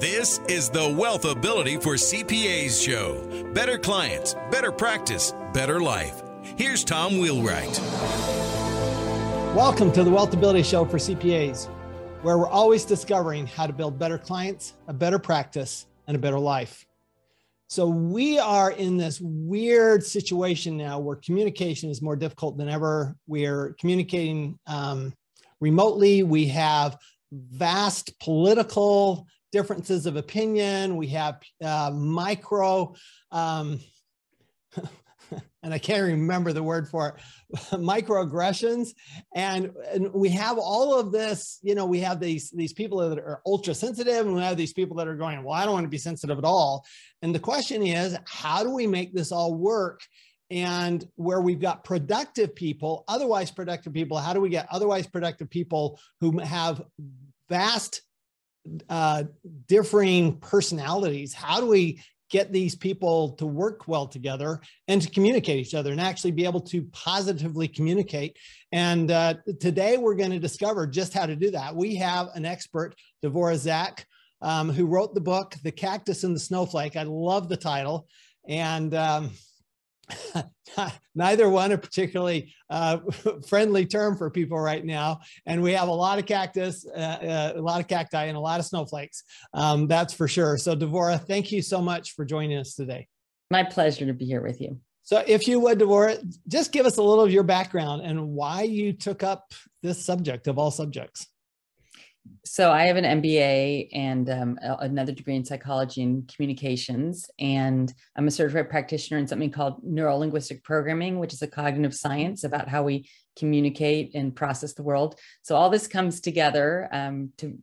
This is the Wealth Ability for CPAs show. Better clients, better practice, better life. Here's Tom Wheelwright. Welcome to the Wealth Ability Show for CPAs, where we're always discovering how to build better clients, a better practice, and a better life. So, we are in this weird situation now where communication is more difficult than ever. We're communicating um, remotely. We have vast political differences of opinion. We have uh, micro, um, and I can't remember the word for it, microaggressions. And, and we have all of this, you know, we have these, these people that are ultra sensitive and we have these people that are going, well, I don't want to be sensitive at all. And the question is, how do we make this all work? and where we've got productive people, otherwise productive people, how do we get otherwise productive people who have vast uh, differing personalities. How do we get these people to work well together and to communicate each other and actually be able to positively communicate. And uh, today we're going to discover just how to do that. We have an expert, Devora Zack, um, who wrote the book, The Cactus and the Snowflake. I love the title. And um, neither one a particularly uh, friendly term for people right now. And we have a lot of cactus, uh, uh, a lot of cacti, and a lot of snowflakes. Um, that's for sure. So, Devora, thank you so much for joining us today. My pleasure to be here with you. So, if you would, Devora, just give us a little of your background and why you took up this subject of all subjects so I have an MBA and um, another degree in psychology and communications, and I'm a certified practitioner in something called neurolinguistic programming, which is a cognitive science about how we communicate and process the world. So all this comes together um, to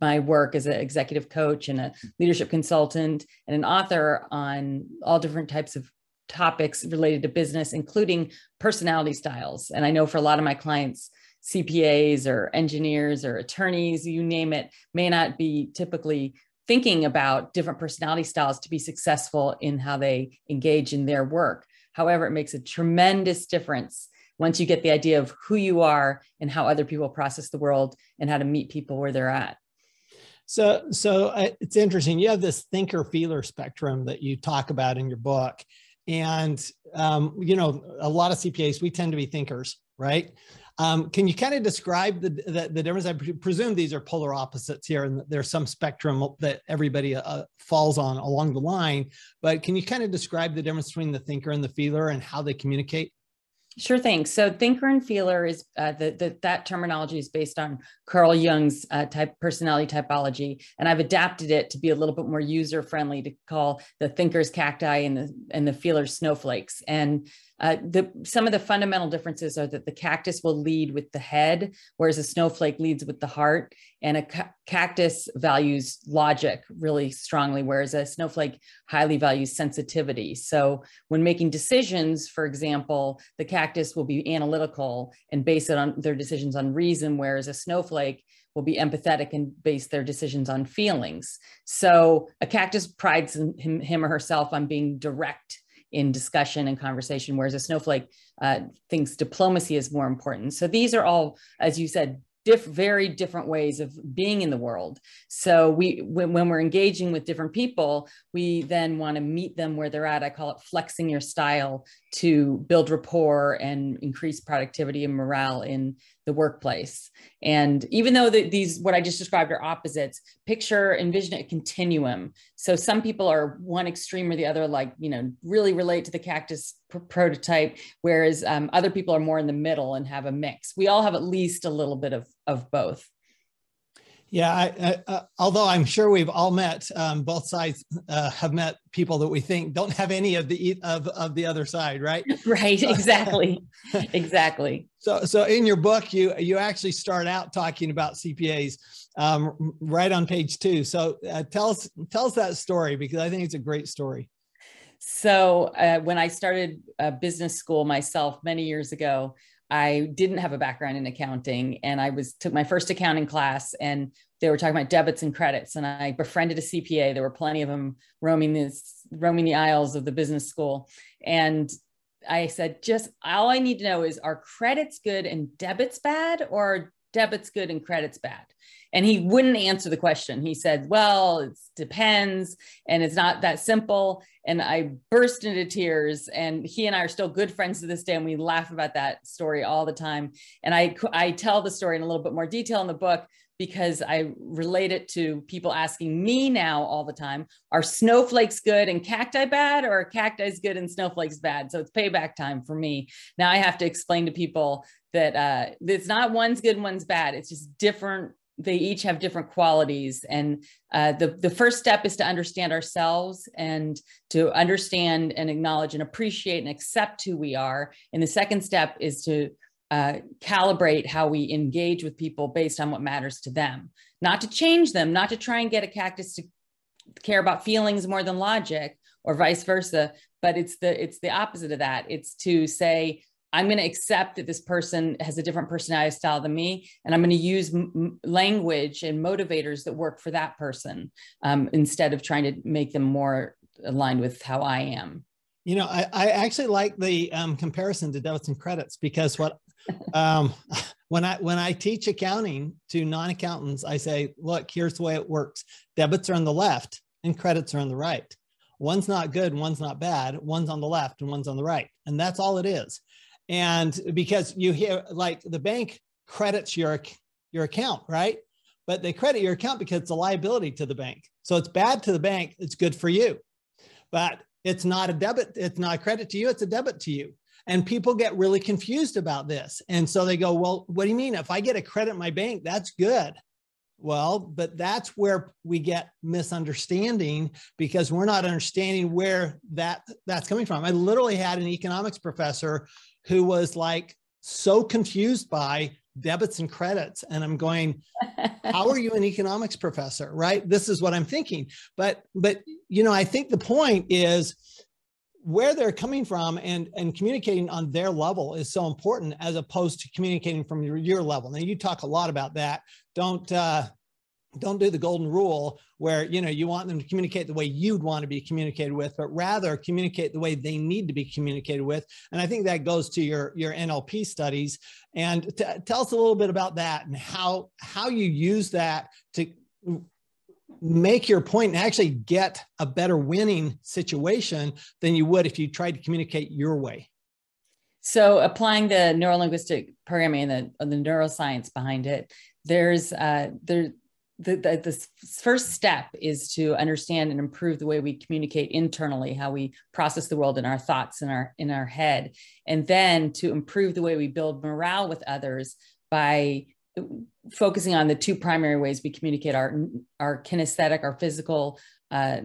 my work as an executive coach and a leadership consultant and an author on all different types of topics related to business, including personality styles. And I know for a lot of my clients CPAs or engineers or attorneys, you name it, may not be typically thinking about different personality styles to be successful in how they engage in their work. However, it makes a tremendous difference once you get the idea of who you are and how other people process the world and how to meet people where they're at. So, so uh, it's interesting. You have this thinker feeler spectrum that you talk about in your book, and um, you know, a lot of CPAs we tend to be thinkers, right? Um, can you kind of describe the, the, the, difference? I presume these are polar opposites here, and there's some spectrum that everybody uh, falls on along the line. But can you kind of describe the difference between the thinker and the feeler and how they communicate? Sure thing. So thinker and feeler is uh, the, the, that terminology is based on Carl Jung's uh, type personality typology, and I've adapted it to be a little bit more user friendly to call the thinkers cacti and the and the feelers snowflakes. And uh, the, some of the fundamental differences are that the cactus will lead with the head, whereas a snowflake leads with the heart. And a ca- cactus values logic really strongly, whereas a snowflake highly values sensitivity. So when making decisions, for example, the cactus will be analytical and base it on their decisions on reason, whereas a snowflake will be empathetic and base their decisions on feelings. So a cactus prides him, him or herself on being direct in discussion and conversation, whereas a snowflake uh, thinks diplomacy is more important. So these are all, as you said, diff, very different ways of being in the world. So we, when, when we're engaging with different people, we then want to meet them where they're at. I call it flexing your style to build rapport and increase productivity and morale in the workplace. And even though the, these, what I just described are opposites, picture, envision a continuum. So some people are one extreme or the other, like, you know, really relate to the cactus pr- prototype, whereas um, other people are more in the middle and have a mix. We all have at least a little bit of, of both. Yeah, I, uh, although I'm sure we've all met, um, both sides uh, have met people that we think don't have any of the of, of the other side, right? Right, exactly, exactly. So, so in your book, you you actually start out talking about CPAs um, right on page two. So, uh, tell us tell us that story because I think it's a great story. So, uh, when I started business school myself many years ago, I didn't have a background in accounting and I was took my first accounting class and they were talking about debits and credits and I befriended a CPA. There were plenty of them roaming this roaming the aisles of the business school. And I said, just all I need to know is are credits good and debits bad or debits good and credits bad? And he wouldn't answer the question. He said, Well, it depends. And it's not that simple. And I burst into tears. And he and I are still good friends to this day. And we laugh about that story all the time. And I, I tell the story in a little bit more detail in the book because I relate it to people asking me now all the time are snowflakes good and cacti bad, or are cacti good and snowflakes bad? So it's payback time for me. Now I have to explain to people that uh, it's not one's good, one's bad. It's just different. They each have different qualities. And uh, the, the first step is to understand ourselves and to understand and acknowledge and appreciate and accept who we are. And the second step is to uh, calibrate how we engage with people based on what matters to them. Not to change them not to try and get a cactus to care about feelings more than logic or vice versa but it's the it's the opposite of that. It's to say I'm going to accept that this person has a different personality style than me, and I'm going to use m- language and motivators that work for that person um, instead of trying to make them more aligned with how I am. You know, I, I actually like the um, comparison to debits and credits because what um, when I when I teach accounting to non-accountants, I say, look, here's the way it works: debits are on the left and credits are on the right. One's not good, one's not bad. One's on the left and one's on the right, and that's all it is and because you hear like the bank credits your your account right? But they credit your account because it's a liability to the bank. So it's bad to the bank it's good for you. But it's not a debit it's not a credit to you it's a debit to you. And people get really confused about this. And so they go well what do you mean? If i get a credit in my bank that's good. Well, but that's where we get misunderstanding because we're not understanding where that that's coming from. I literally had an economics professor who was like so confused by debits and credits. And i'm going how are you an economics professor? Right? This is what i'm thinking. But but you know i think the point is where they're coming from and and communicating on their level is so important as opposed to communicating from your, your level. Now you talk a lot about that. Don't uh don't do the golden rule where you know you want them to communicate the way you'd want to be communicated with but rather communicate the way they need to be communicated with. And i think that goes to your your nlp studies. And t- tell us a little bit about that and how how you use that to make your point and actually get a better winning situation than you would if you tried to communicate your way. So applying the neurolinguistic programming and the, the neuroscience behind it there's uh, there the, the, the, first step is to understand and improve the way we communicate internally how we process the world in our thoughts in our in our head. And then to improve the way we build morale with others by focusing on the two primary ways we communicate our our kinesthetic our physical uh,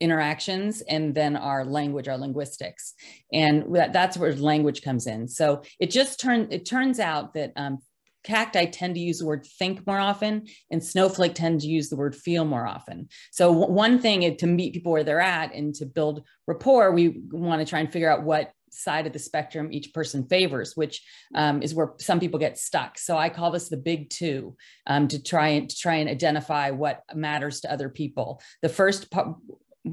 interactions and then our language our linguistics. And that, that's where language comes in. So it just turned it turns out that um, cacti tend to use the word think more often and snowflake tend to use the word feel more often. So w- one thing to meet people where they're at and to build rapport we want to try and figure out what side of the spectrum each person favors which um, is where some people get stuck. So i call this the big two um, to try and to try and identify what matters to other people. The first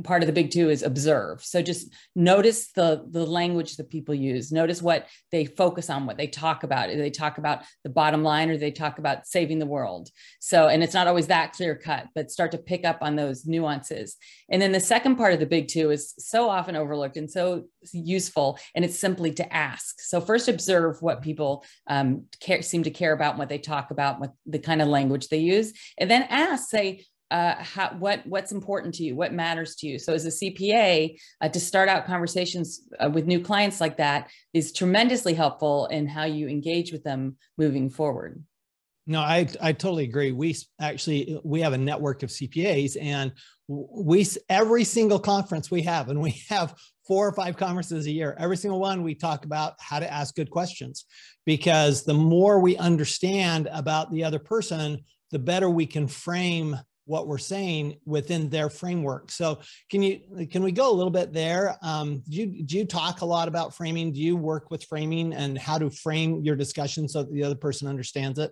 part of the big two is observe. So just notice the the language that people use. Notice what they focus on what they talk about. Do they talk about the bottom line or they talk about saving the world? So and it's not always that clear cut but start to pick up on those nuances. And then the second part of the big two is so often overlooked and so useful and it's simply to ask. So first observe what people um, care, seem to care about what they talk about what the kind of language they use and then ask say uh, how, what what's important to you, what matters to you. So as a CPA, uh, to start out conversations uh, with new clients like that is tremendously helpful in how you engage with them moving forward. No, I I totally agree. We actually we have a network of CPAs, and we every single conference we have, and we have four or five conferences a year. Every single one we talk about how to ask good questions, because the more we understand about the other person, the better we can frame what we're saying within their framework. So can you can we go a little bit there? Um, do you do you talk a lot about framing? Do you work with framing and how to frame your discussion so that the other person understands it?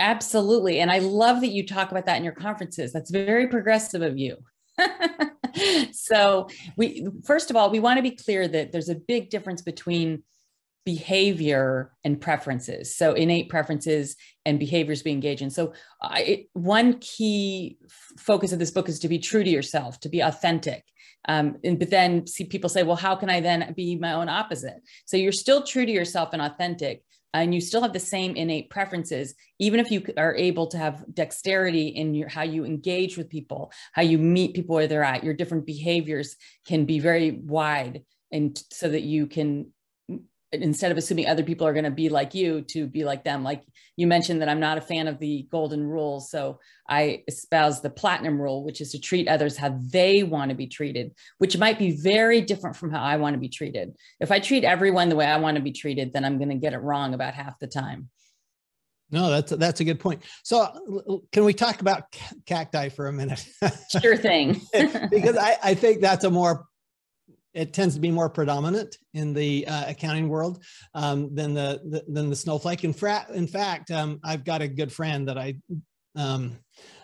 Absolutely. And I love that you talk about that in your conferences. That's very progressive of you. so we first of all, we want to be clear that there's a big difference between behavior and preferences. So innate preferences and behaviors we engage in. So I, one key f- focus of this book is to be true to yourself, to be authentic. Um, and, but then see people say, well, how can I then be my own opposite? So you're still true to yourself and authentic, and you still have the same innate preferences even if you are able to have dexterity in your how you engage with people how you meet people where they're at your different behaviors can be very wide and so that you can instead of assuming other people are going to be like you to be like them like you mentioned that i'm not a fan of the golden rule so i espouse the platinum rule which is to treat others how they want to be treated which might be very different from how i want to be treated if i treat everyone the way i want to be treated then i'm going to get it wrong about half the time no, that's that's a good point. So, uh, can we talk about cacti for a minute? sure thing. because I, I think that's a more it tends to be more predominant in the uh, accounting world um, than the, the, than the snowflake. In, fra- in fact, um, I've got a good friend that I um,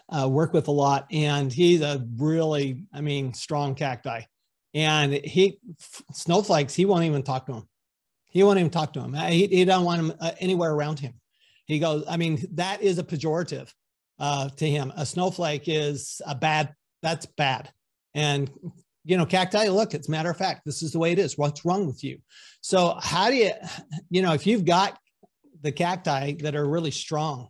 uh, work with a lot, and he's a really, I mean, strong cacti. And he snowflakes, he won't even talk to him. He won't even talk to him. He, he don't want him uh, anywhere around him. He goes, I mean, that is a pejorative uh, to him. A snowflake is a bad. That's bad. And you know, cacti, look, it's a matter of fact, this is the way it is. What's wrong with you? So, how do you, you know, if you've got the cacti that are really strong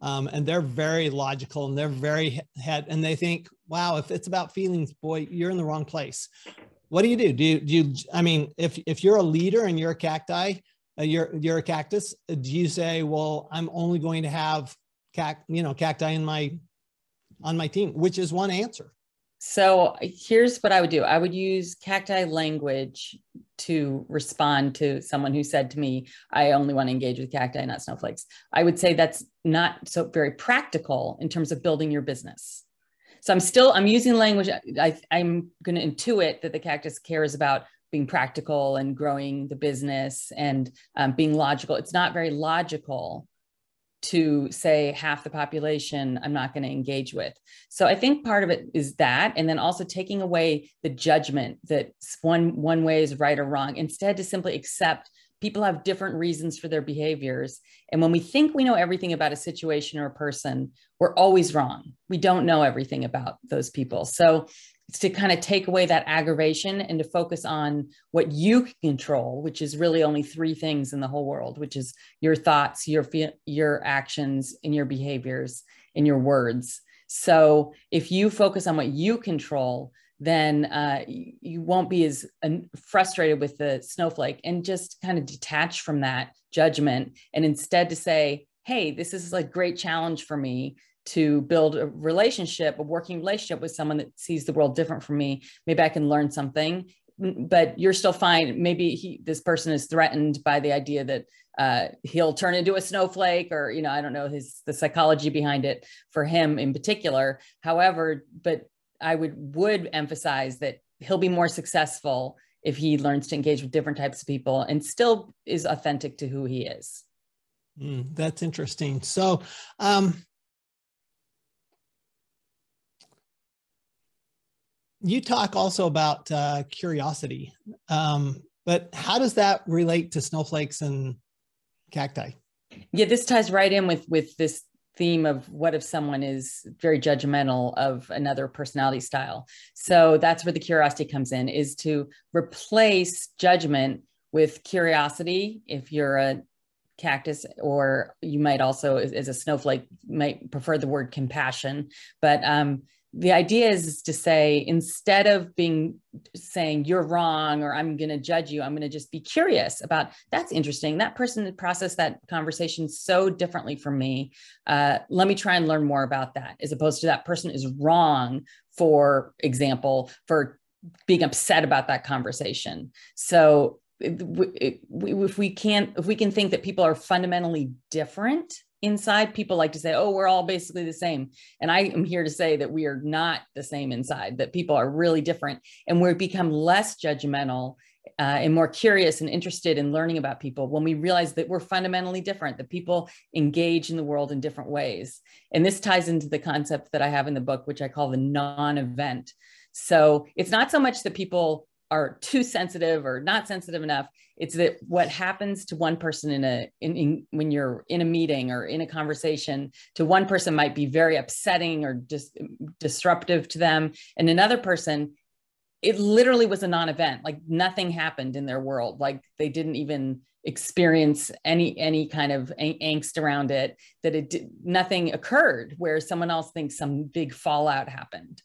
um, and they're very logical and they're very head, and they think, wow, if it's about feelings, boy, you're in the wrong place. What do you do? Do you, do you, I mean, if, if you're a leader and you're a cacti, uh, you're, you're a cactus, uh, do you say, well, I'm only going to have cac, you know, cacti in my, on my team, which is one answer so here's what I would do I would use cacti language to respond to someone who said to me, I only want to engage with cacti, not snowflakes. I would say that's not so very practical in terms of building your business. So I'm still I'm using language. I, I'm going to intuit that the cactus cares about being practical and growing the business and um, being logical. It's not very logical to say half the population I'm not going to engage with. So I think part of it is that and then also taking away the judgment that one one way is right or wrong instead to simply accept people have different reasons for their behaviors and when we think we know everything about a situation or a person we're always wrong. We don't know everything about those people. So to kind of take away that aggravation and to focus on what you can control which is really only three things in the whole world which is your thoughts your your actions and your behaviors and your words. So if you focus on what you control then uh, you won't be as frustrated with the snowflake and just kind of detach from that judgment and instead to say hey this is a great challenge for me to build a relationship, a working relationship with someone that sees the world different from me. Maybe I can learn something, but you're still fine. Maybe he, this person is threatened by the idea that uh, he'll turn into a snowflake, or you know, I don't know his the psychology behind it for him in particular. However, but I would would emphasize that he'll be more successful if he learns to engage with different types of people and still is authentic to who he is. Mm, that's interesting. So, um, you talk also about uh, curiosity, um, but how does that relate to snowflakes and cacti? Yeah, this ties right in with with this theme of what if someone is very judgmental of another personality style. So that's where the curiosity comes in, is to replace judgment with curiosity. If you're a cactus or you might also as, a snowflake might prefer the word compassion but um, the idea is to say instead of being saying you're wrong or i'm going to judge you i'm going to just be curious about that's interesting. That person processed that conversation so differently from me. Uh, let me try and learn more about that as opposed to that person is wrong for example for being upset about that conversation. So if we can't if we can think that people are fundamentally different inside people like to say oh we're all basically the same. And i am here to say that we are not the same inside that people are really different and we become less judgmental uh, and more curious and interested in learning about people when we realize that we're fundamentally different that people engage in the world in different ways. And this ties into the concept that i have in the book which i call the non-event. So it's not so much that people are too sensitive or not sensitive enough it's that what happens to one person in a in, in, when you're in a meeting or in a conversation to one person might be very upsetting or just disruptive to them and another person it literally was a non-event like nothing happened in their world like they didn't even experience any any kind of angst around it that it did, nothing occurred where someone else thinks some big fallout happened.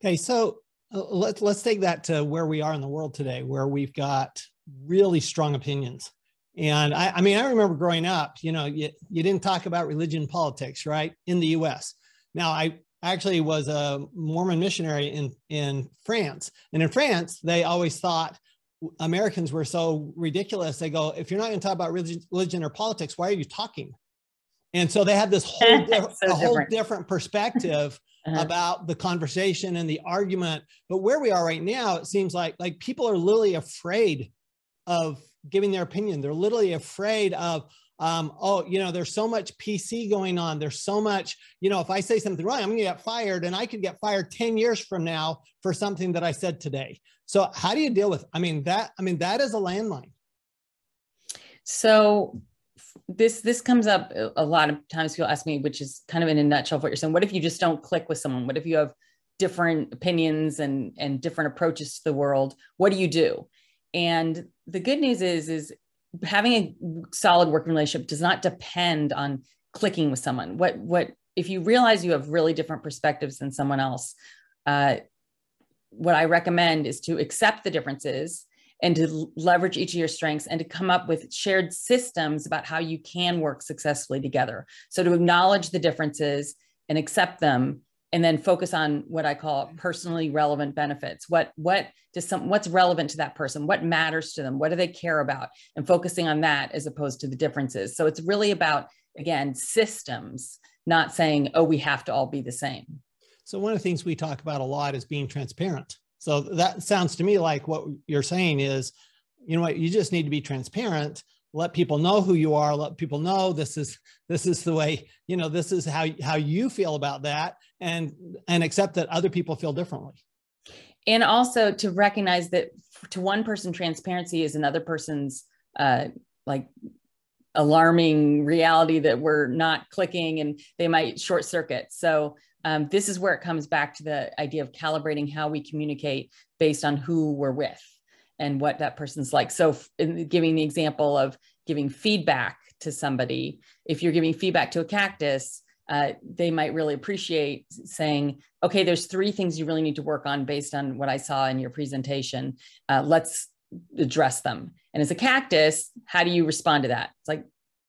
Okay so Uh, let's let's take that to where we are in the world today, where we've got really strong opinions. And I, I mean, I remember growing up, you know, you, you didn't talk about religion politics, right, in the U.S. Now, I actually was a Mormon missionary in in France, and in France, they always thought Americans were so ridiculous. They go, if you're not going to talk about religion, religion or politics, why are you talking? And so they had this whole so a whole different perspective uh-huh. about the conversation and the argument. But where we are right now, it seems like like people are literally afraid of giving their opinion. They're literally afraid of um, oh, you know, there's so much PC going on. There's so much, you know, if I say something wrong, I'm going to get fired, and I could get fired 10 years from now for something that I said today. So, how do you deal with? I mean, that I mean, that is a landmine. So, this this comes up a lot of times people ask me which is kind of in a nutshell what you're saying. What if you just don't click with someone? What if you have different opinions and and different approaches to the world? What do you do? And the good news is is having a solid working relationship does not depend on clicking with someone. What what if you realize you have really different perspectives than someone else uh, what i recommend is to accept the differences and to leverage each of your strengths and to come up with shared systems about how you can work successfully together. So to acknowledge the differences and accept them and then focus on what I call personally relevant benefits. What what does some what's relevant to that person? What matters to them? What do they care about? And focusing on that as opposed to the differences. So it's really about again systems, not saying oh we have to all be the same. So one of the things we talk about a lot is being transparent. So that sounds to me like what you're saying is, you know what, you just need to be transparent, let people know who you are, let people know this is this is the way, you know, this is how how you feel about that and and accept that other people feel differently. And also to recognize that to one person transparency is another person's uh like alarming reality that we're not clicking and they might short circuit. So um, this is where it comes back to the idea of calibrating how we communicate based on who we're with and what that person's like. So, giving the example of giving feedback to somebody, if you're giving feedback to a cactus, uh, they might really appreciate saying, okay, there's three things you really need to work on based on what I saw in your presentation. Uh, let's address them. And as a cactus, how do you respond to that? It's like,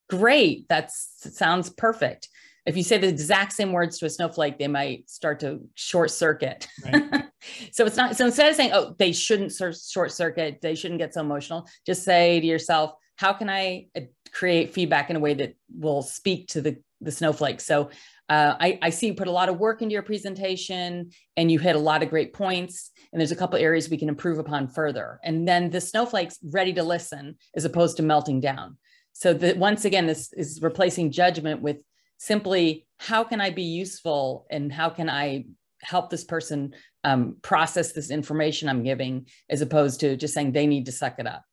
great, that sounds perfect if you say the exact same words to a snowflake, they might start to short circuit. Right. so it's not, so instead of saying, oh, they shouldn't short circuit, they shouldn't get so emotional, just say to yourself, how can I uh, create feedback in a way that will speak to the, the snowflake? So uh, I, I, see you put a lot of work into your presentation and you hit a lot of great points. And there's a couple areas we can improve upon further. And then the snowflake's ready to listen as opposed to melting down. So that once again, this is replacing judgment with simply how can I be useful and how can I help this person um, process this information I'm giving, as opposed to just saying they need to suck it up.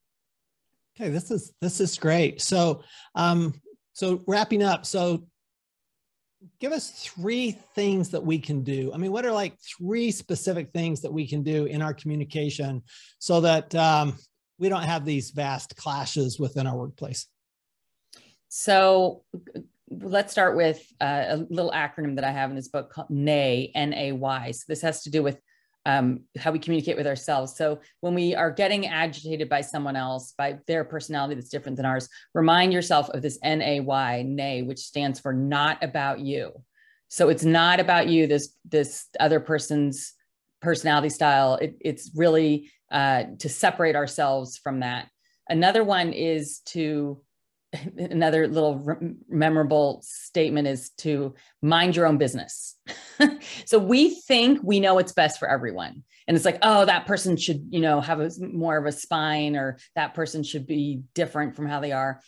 Okay, this is this is great. So, um, so wrapping up, so give us three things that we can do. I mean, what are like three specific things that we can do in our communication so that um, we don't have these vast clashes within our workplace? So let's start with uh, a little acronym that I have in this book called NAY, N A Y. So this has to do with um, how we communicate with ourselves. So when we are getting agitated by someone else, by their personality that's different than ours, remind yourself of this N A Y, NAY, which stands for not about you. So it's not about you, this this other person's personality style. It, it's really uh, to separate ourselves from that. Another one is to another little memorable statement is to mind your own business. so we think we know what's best for everyone. And it's like, oh, that person should, you know, have a more of a spine or that person should be different from how they are.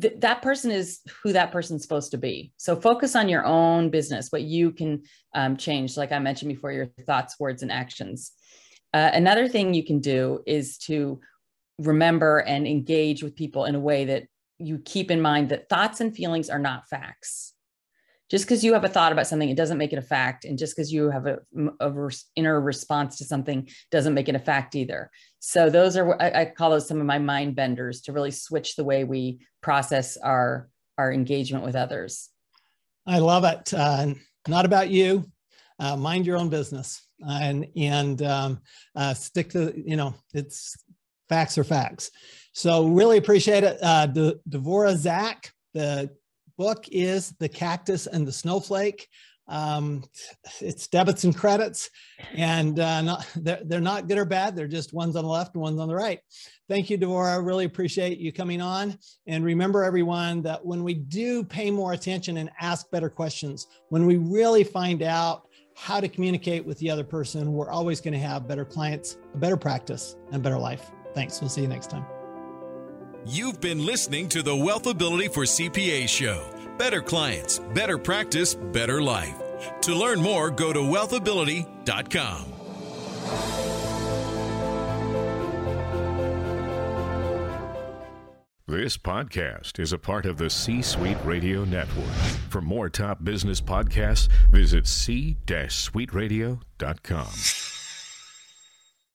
Th- that person is who that person's supposed to be. So focus on your own business, what you can um, change, like I mentioned before, your thoughts, words, and actions. Uh, another thing you can do is to remember and engage with people in a way that you keep in mind that thoughts and feelings are not facts. Just because you have a thought about something, it doesn't make it a fact. And just because you have a, a, inner response to something doesn't make it a fact either. So those are I, I call those some of my mind benders to really switch the way we process our our engagement with others. I love it. Uh, not about you. Uh, mind your own business and and um, uh, stick to you know it's facts are facts. So really appreciate it. Uh, De- Devora Zack, the book is The Cactus and the Snowflake. Um, it's debits and credits, and uh, not, they're, they're not good or bad. They're just ones on the left and ones on the right. Thank you, Dvorah. I really appreciate you coming on. And remember, everyone, that when we do pay more attention and ask better questions, when we really find out how to communicate with the other person, we're always going to have better clients, a better practice, and better life. Thanks. We'll see you next time. You've been listening to the Wealthability for CPA show. Better clients, better practice, better life. To learn more, go to wealthability.com. This podcast is a part of the C Suite Radio Network. For more top business podcasts, visit c-suiteradio.com.